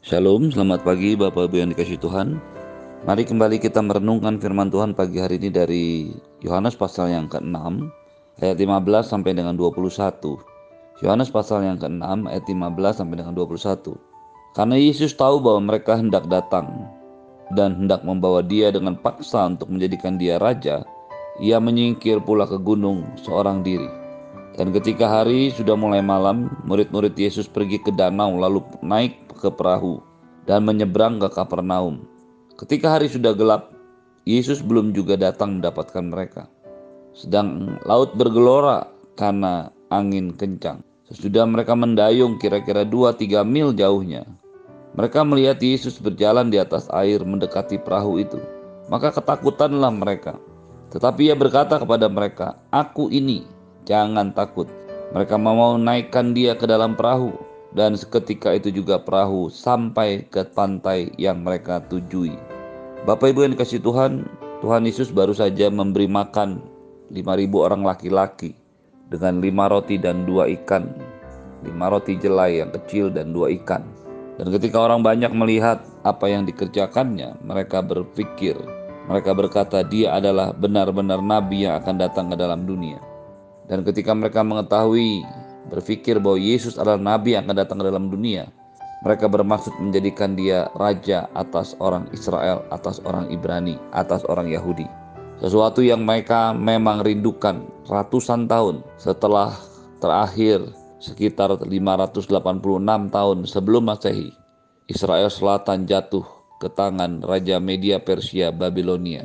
Shalom, selamat pagi Bapak Ibu yang dikasih Tuhan. Mari kembali kita merenungkan firman Tuhan pagi hari ini dari Yohanes pasal yang ke-6 ayat 15 sampai dengan 21. Yohanes pasal yang ke-6 ayat 15 sampai dengan 21. Karena Yesus tahu bahwa mereka hendak datang dan hendak membawa dia dengan paksa untuk menjadikan dia raja, ia menyingkir pula ke gunung seorang diri. Dan ketika hari sudah mulai malam, murid-murid Yesus pergi ke danau lalu naik ke perahu dan menyeberang ke Kapernaum. Ketika hari sudah gelap, Yesus belum juga datang mendapatkan mereka. Sedang laut bergelora karena angin kencang. Sesudah mereka mendayung kira-kira 2-3 mil jauhnya. Mereka melihat Yesus berjalan di atas air mendekati perahu itu. Maka ketakutanlah mereka. Tetapi ia berkata kepada mereka, Aku ini, jangan takut. Mereka mau naikkan dia ke dalam perahu dan seketika itu juga perahu sampai ke pantai yang mereka tujui. Bapak Ibu yang dikasih Tuhan, Tuhan Yesus baru saja memberi makan 5.000 orang laki-laki dengan lima roti dan dua ikan, lima roti jelai yang kecil dan dua ikan. Dan ketika orang banyak melihat apa yang dikerjakannya, mereka berpikir, mereka berkata, "Dia adalah benar-benar nabi yang akan datang ke dalam dunia." Dan ketika mereka mengetahui berpikir bahwa Yesus adalah nabi yang akan datang ke dalam dunia. Mereka bermaksud menjadikan dia raja atas orang Israel, atas orang Ibrani, atas orang Yahudi. Sesuatu yang mereka memang rindukan ratusan tahun setelah terakhir sekitar 586 tahun sebelum Masehi. Israel Selatan jatuh ke tangan Raja Media Persia Babilonia.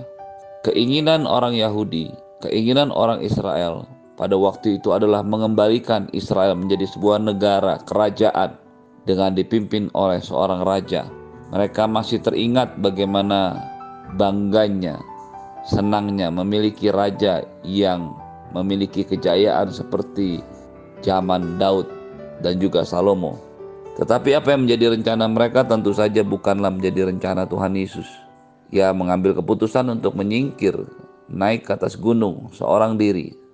Keinginan orang Yahudi, keinginan orang Israel pada waktu itu adalah mengembalikan Israel menjadi sebuah negara kerajaan dengan dipimpin oleh seorang raja. Mereka masih teringat bagaimana bangganya, senangnya memiliki raja yang memiliki kejayaan seperti zaman Daud dan juga Salomo. Tetapi apa yang menjadi rencana mereka tentu saja bukanlah menjadi rencana Tuhan Yesus. Ia mengambil keputusan untuk menyingkir, naik ke atas gunung seorang diri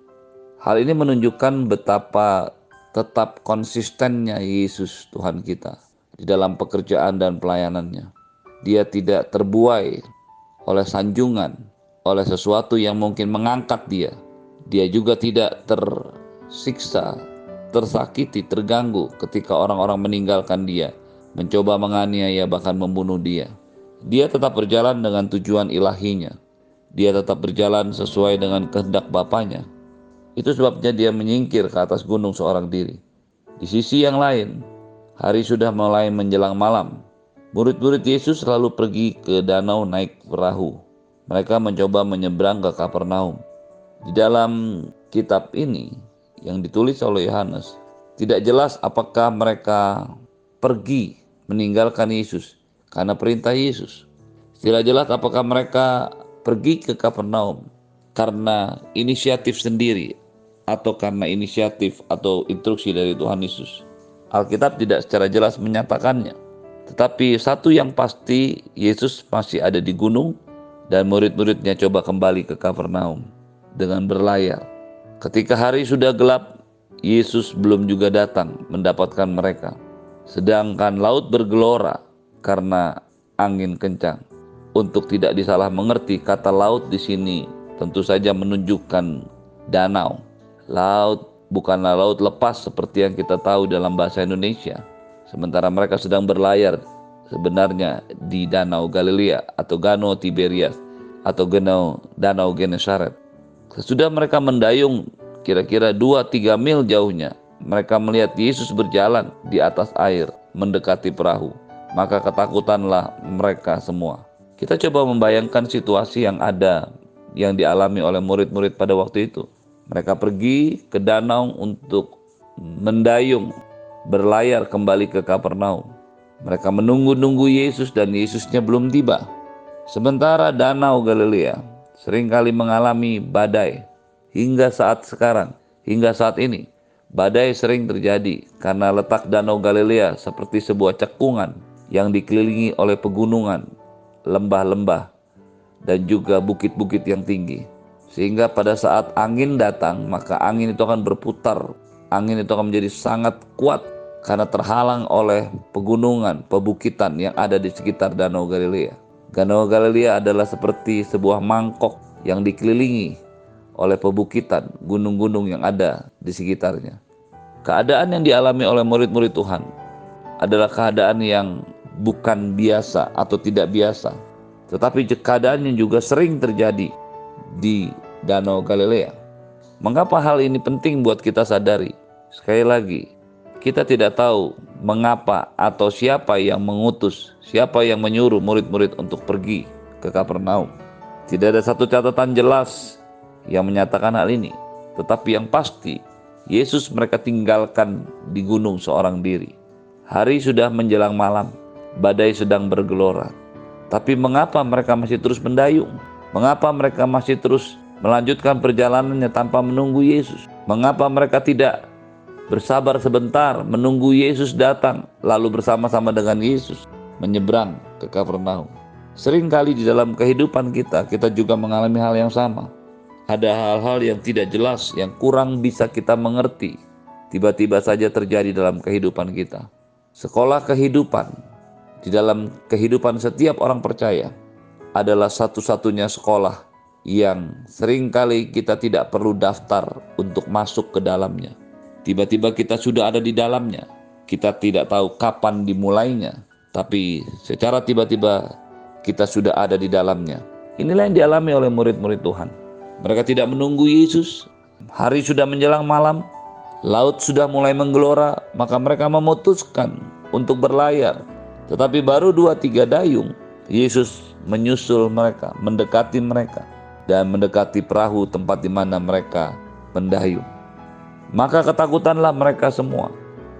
Hal ini menunjukkan betapa tetap konsistennya Yesus Tuhan kita di dalam pekerjaan dan pelayanannya. Dia tidak terbuai oleh sanjungan, oleh sesuatu yang mungkin mengangkat dia. Dia juga tidak tersiksa, tersakiti, terganggu ketika orang-orang meninggalkan dia, mencoba menganiaya bahkan membunuh dia. Dia tetap berjalan dengan tujuan ilahinya. Dia tetap berjalan sesuai dengan kehendak Bapaknya itu sebabnya dia menyingkir ke atas gunung seorang diri. Di sisi yang lain, hari sudah mulai menjelang malam. Murid-murid Yesus selalu pergi ke danau naik perahu. Mereka mencoba menyeberang ke Kapernaum. Di dalam kitab ini yang ditulis oleh Yohanes, tidak jelas apakah mereka pergi meninggalkan Yesus karena perintah Yesus. Tidak jelas apakah mereka pergi ke Kapernaum karena inisiatif sendiri atau karena inisiatif atau instruksi dari Tuhan Yesus. Alkitab tidak secara jelas menyatakannya. Tetapi satu yang pasti, Yesus masih ada di gunung dan murid-muridnya coba kembali ke Kapernaum dengan berlayar. Ketika hari sudah gelap, Yesus belum juga datang mendapatkan mereka. Sedangkan laut bergelora karena angin kencang. Untuk tidak disalah mengerti, kata laut di sini tentu saja menunjukkan danau Laut bukanlah laut lepas seperti yang kita tahu dalam bahasa Indonesia. Sementara mereka sedang berlayar sebenarnya di Danau Galilea atau Gano Tiberias atau Danau, Danau Genesaret. Sesudah mereka mendayung kira-kira 2-3 mil jauhnya, mereka melihat Yesus berjalan di atas air mendekati perahu. Maka ketakutanlah mereka semua. Kita coba membayangkan situasi yang ada yang dialami oleh murid-murid pada waktu itu. Mereka pergi ke danau untuk mendayung, berlayar kembali ke Kapernaum. Mereka menunggu-nunggu Yesus dan Yesusnya belum tiba. Sementara danau Galilea sering kali mengalami badai hingga saat sekarang, hingga saat ini. Badai sering terjadi karena letak danau Galilea seperti sebuah cekungan yang dikelilingi oleh pegunungan, lembah-lembah, dan juga bukit-bukit yang tinggi. Sehingga pada saat angin datang, maka angin itu akan berputar. Angin itu akan menjadi sangat kuat karena terhalang oleh pegunungan, pebukitan yang ada di sekitar Danau Galilea. Danau Galilea adalah seperti sebuah mangkok yang dikelilingi oleh pebukitan, gunung-gunung yang ada di sekitarnya. Keadaan yang dialami oleh murid-murid Tuhan adalah keadaan yang bukan biasa atau tidak biasa, tetapi keadaan yang juga sering terjadi di Danau Galilea. Mengapa hal ini penting buat kita sadari? Sekali lagi, kita tidak tahu mengapa atau siapa yang mengutus, siapa yang menyuruh murid-murid untuk pergi ke Kapernaum. Tidak ada satu catatan jelas yang menyatakan hal ini, tetapi yang pasti Yesus mereka tinggalkan di gunung seorang diri. Hari sudah menjelang malam, badai sedang bergelora. Tapi mengapa mereka masih terus mendayung? Mengapa mereka masih terus melanjutkan perjalanannya tanpa menunggu Yesus? Mengapa mereka tidak bersabar sebentar menunggu Yesus datang, lalu bersama-sama dengan Yesus menyeberang ke Kapernaum. Seringkali di dalam kehidupan kita, kita juga mengalami hal yang sama. Ada hal-hal yang tidak jelas, yang kurang bisa kita mengerti. Tiba-tiba saja terjadi dalam kehidupan kita. Sekolah kehidupan di dalam kehidupan setiap orang percaya adalah satu-satunya sekolah yang sering kali kita tidak perlu daftar untuk masuk ke dalamnya. Tiba-tiba kita sudah ada di dalamnya. Kita tidak tahu kapan dimulainya, tapi secara tiba-tiba kita sudah ada di dalamnya. Inilah yang dialami oleh murid-murid Tuhan. Mereka tidak menunggu Yesus. Hari sudah menjelang malam, laut sudah mulai menggelora, maka mereka memutuskan untuk berlayar. Tetapi baru dua tiga dayung, Yesus menyusul mereka, mendekati mereka, dan mendekati perahu tempat di mana mereka mendayung. Maka ketakutanlah mereka semua.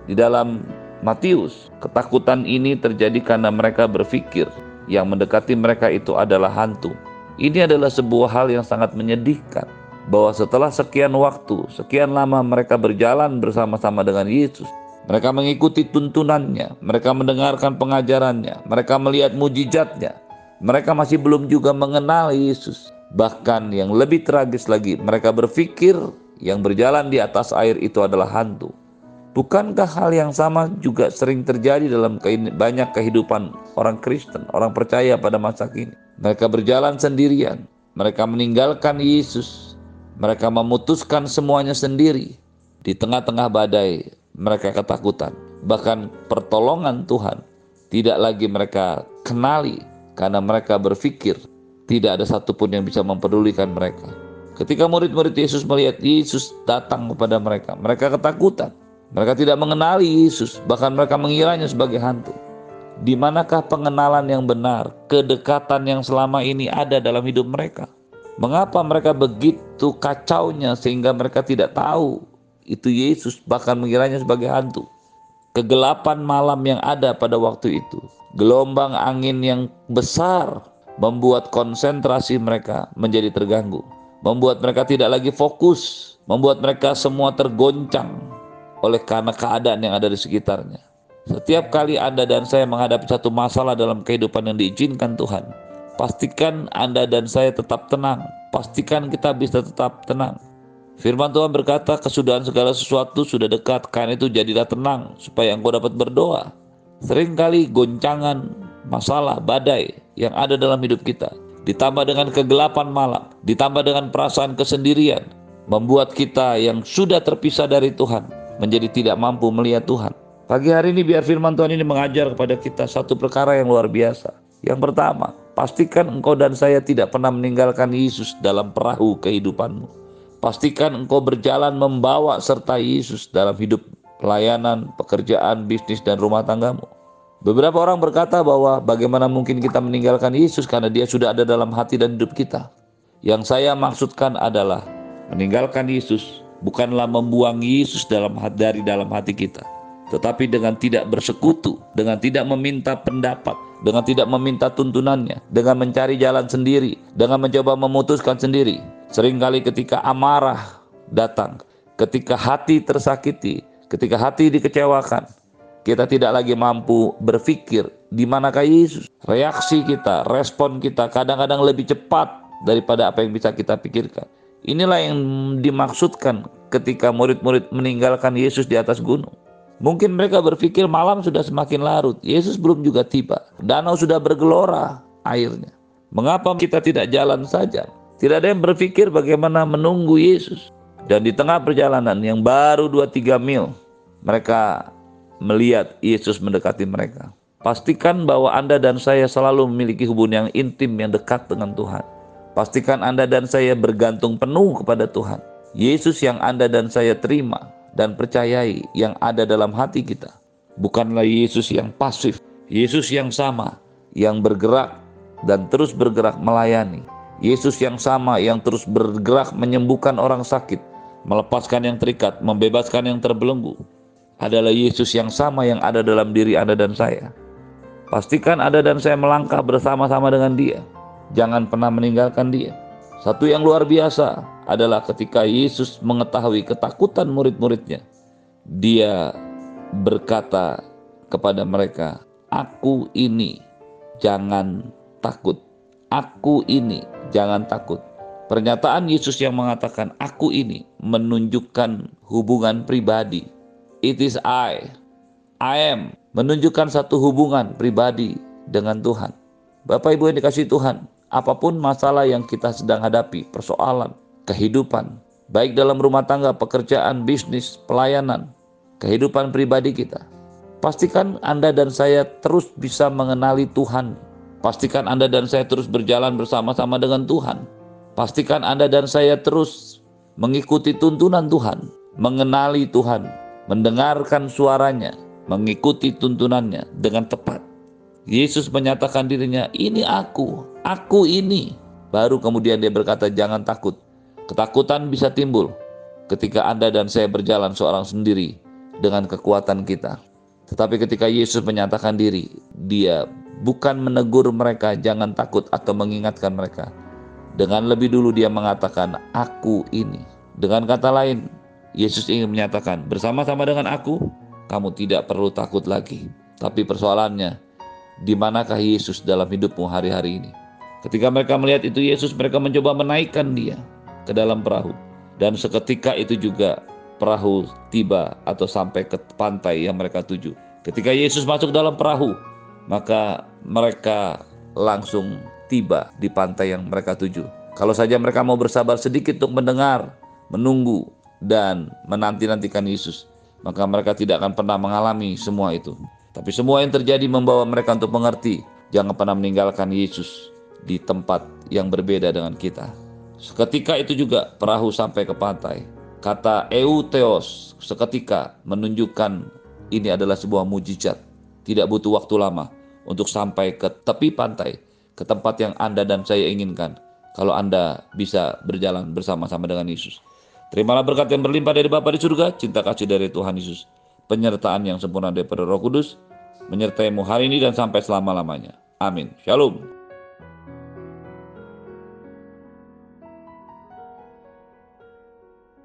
Di dalam Matius, ketakutan ini terjadi karena mereka berpikir yang mendekati mereka itu adalah hantu. Ini adalah sebuah hal yang sangat menyedihkan bahwa setelah sekian waktu, sekian lama mereka berjalan bersama-sama dengan Yesus, mereka mengikuti tuntunannya, mereka mendengarkan pengajarannya, mereka melihat mujizatnya. Mereka masih belum juga mengenal Yesus. Bahkan yang lebih tragis lagi, mereka berpikir yang berjalan di atas air itu adalah hantu. Bukankah hal yang sama juga sering terjadi dalam banyak kehidupan orang Kristen, orang percaya pada masa kini? Mereka berjalan sendirian, mereka meninggalkan Yesus, mereka memutuskan semuanya sendiri. Di tengah-tengah badai, mereka ketakutan, bahkan pertolongan Tuhan tidak lagi mereka kenali karena mereka berpikir tidak ada satupun yang bisa mempedulikan mereka. Ketika murid-murid Yesus melihat Yesus datang kepada mereka, mereka ketakutan. Mereka tidak mengenali Yesus, bahkan mereka mengiranya sebagai hantu. Di manakah pengenalan yang benar, kedekatan yang selama ini ada dalam hidup mereka? Mengapa mereka begitu kacaunya sehingga mereka tidak tahu itu Yesus, bahkan mengiranya sebagai hantu? Kegelapan malam yang ada pada waktu itu, gelombang angin yang besar membuat konsentrasi mereka menjadi terganggu membuat mereka tidak lagi fokus, membuat mereka semua tergoncang oleh karena keadaan yang ada di sekitarnya. Setiap kali Anda dan saya menghadapi satu masalah dalam kehidupan yang diizinkan Tuhan, pastikan Anda dan saya tetap tenang. Pastikan kita bisa tetap tenang. Firman Tuhan berkata, kesudahan segala sesuatu sudah dekat, karena itu jadilah tenang, supaya engkau dapat berdoa. Seringkali goncangan, masalah, badai yang ada dalam hidup kita ditambah dengan kegelapan malam, ditambah dengan perasaan kesendirian, membuat kita yang sudah terpisah dari Tuhan menjadi tidak mampu melihat Tuhan. Pagi hari ini biar firman Tuhan ini mengajar kepada kita satu perkara yang luar biasa. Yang pertama, pastikan engkau dan saya tidak pernah meninggalkan Yesus dalam perahu kehidupanmu. Pastikan engkau berjalan membawa serta Yesus dalam hidup pelayanan, pekerjaan, bisnis, dan rumah tanggamu. Beberapa orang berkata bahwa bagaimana mungkin kita meninggalkan Yesus karena dia sudah ada dalam hati dan hidup kita. Yang saya maksudkan adalah meninggalkan Yesus bukanlah membuang Yesus dalam dari dalam hati kita, tetapi dengan tidak bersekutu, dengan tidak meminta pendapat, dengan tidak meminta tuntunannya, dengan mencari jalan sendiri, dengan mencoba memutuskan sendiri. Seringkali ketika amarah datang, ketika hati tersakiti, ketika hati dikecewakan, kita tidak lagi mampu berpikir di manakah Yesus. Reaksi kita, respon kita kadang-kadang lebih cepat daripada apa yang bisa kita pikirkan. Inilah yang dimaksudkan ketika murid-murid meninggalkan Yesus di atas gunung. Mungkin mereka berpikir malam sudah semakin larut, Yesus belum juga tiba. Danau sudah bergelora airnya. Mengapa kita tidak jalan saja? Tidak ada yang berpikir bagaimana menunggu Yesus. Dan di tengah perjalanan yang baru 2-3 mil, mereka melihat Yesus mendekati mereka. Pastikan bahwa Anda dan saya selalu memiliki hubungan yang intim, yang dekat dengan Tuhan. Pastikan Anda dan saya bergantung penuh kepada Tuhan. Yesus yang Anda dan saya terima dan percayai yang ada dalam hati kita. Bukanlah Yesus yang pasif, Yesus yang sama, yang bergerak dan terus bergerak melayani. Yesus yang sama yang terus bergerak menyembuhkan orang sakit, melepaskan yang terikat, membebaskan yang terbelenggu. Adalah Yesus yang sama yang ada dalam diri Anda dan saya. Pastikan Anda dan saya melangkah bersama-sama dengan Dia. Jangan pernah meninggalkan Dia. Satu yang luar biasa adalah ketika Yesus mengetahui ketakutan murid-muridnya. Dia berkata kepada mereka, "Aku ini, jangan takut. Aku ini, jangan takut." Pernyataan Yesus yang mengatakan "aku ini" menunjukkan hubungan pribadi. It is I. I am menunjukkan satu hubungan pribadi dengan Tuhan. Bapak Ibu yang dikasih Tuhan, apa pun masalah yang kita sedang hadapi, persoalan, kehidupan, baik dalam rumah tangga, pekerjaan, bisnis, pelayanan, kehidupan pribadi kita. Pastikan Anda dan saya terus bisa mengenali Tuhan. Pastikan Anda dan saya terus berjalan bersama-sama dengan Tuhan. Pastikan Anda dan saya terus mengikuti tuntunan Tuhan, mengenali Tuhan, mendengarkan suaranya, mengikuti tuntunannya dengan tepat. Yesus menyatakan dirinya, "Ini aku, aku ini." Baru kemudian dia berkata, "Jangan takut." Ketakutan bisa timbul ketika Anda dan saya berjalan seorang sendiri dengan kekuatan kita. Tetapi ketika Yesus menyatakan diri, dia bukan menegur mereka, jangan takut atau mengingatkan mereka. Dengan lebih dulu dia mengatakan, "Aku ini." Dengan kata lain, Yesus ingin menyatakan, "Bersama-sama dengan aku, kamu tidak perlu takut lagi." Tapi persoalannya, di manakah Yesus dalam hidupmu hari-hari ini? Ketika mereka melihat itu Yesus, mereka mencoba menaikkan dia ke dalam perahu. Dan seketika itu juga perahu tiba atau sampai ke pantai yang mereka tuju. Ketika Yesus masuk dalam perahu, maka mereka langsung tiba di pantai yang mereka tuju. Kalau saja mereka mau bersabar sedikit untuk mendengar, menunggu, dan menanti-nantikan Yesus, maka mereka tidak akan pernah mengalami semua itu. Tapi semua yang terjadi membawa mereka untuk mengerti, jangan pernah meninggalkan Yesus di tempat yang berbeda dengan kita. Seketika itu juga perahu sampai ke pantai. Kata euteos seketika menunjukkan ini adalah sebuah mujizat. Tidak butuh waktu lama untuk sampai ke tepi pantai, ke tempat yang Anda dan saya inginkan. Kalau Anda bisa berjalan bersama-sama dengan Yesus. Terimalah berkat yang berlimpah dari Bapa di surga, cinta kasih dari Tuhan Yesus penyertaan yang sempurna daripada Roh Kudus menyertaimu hari ini dan sampai selama-lamanya. Amin. Shalom.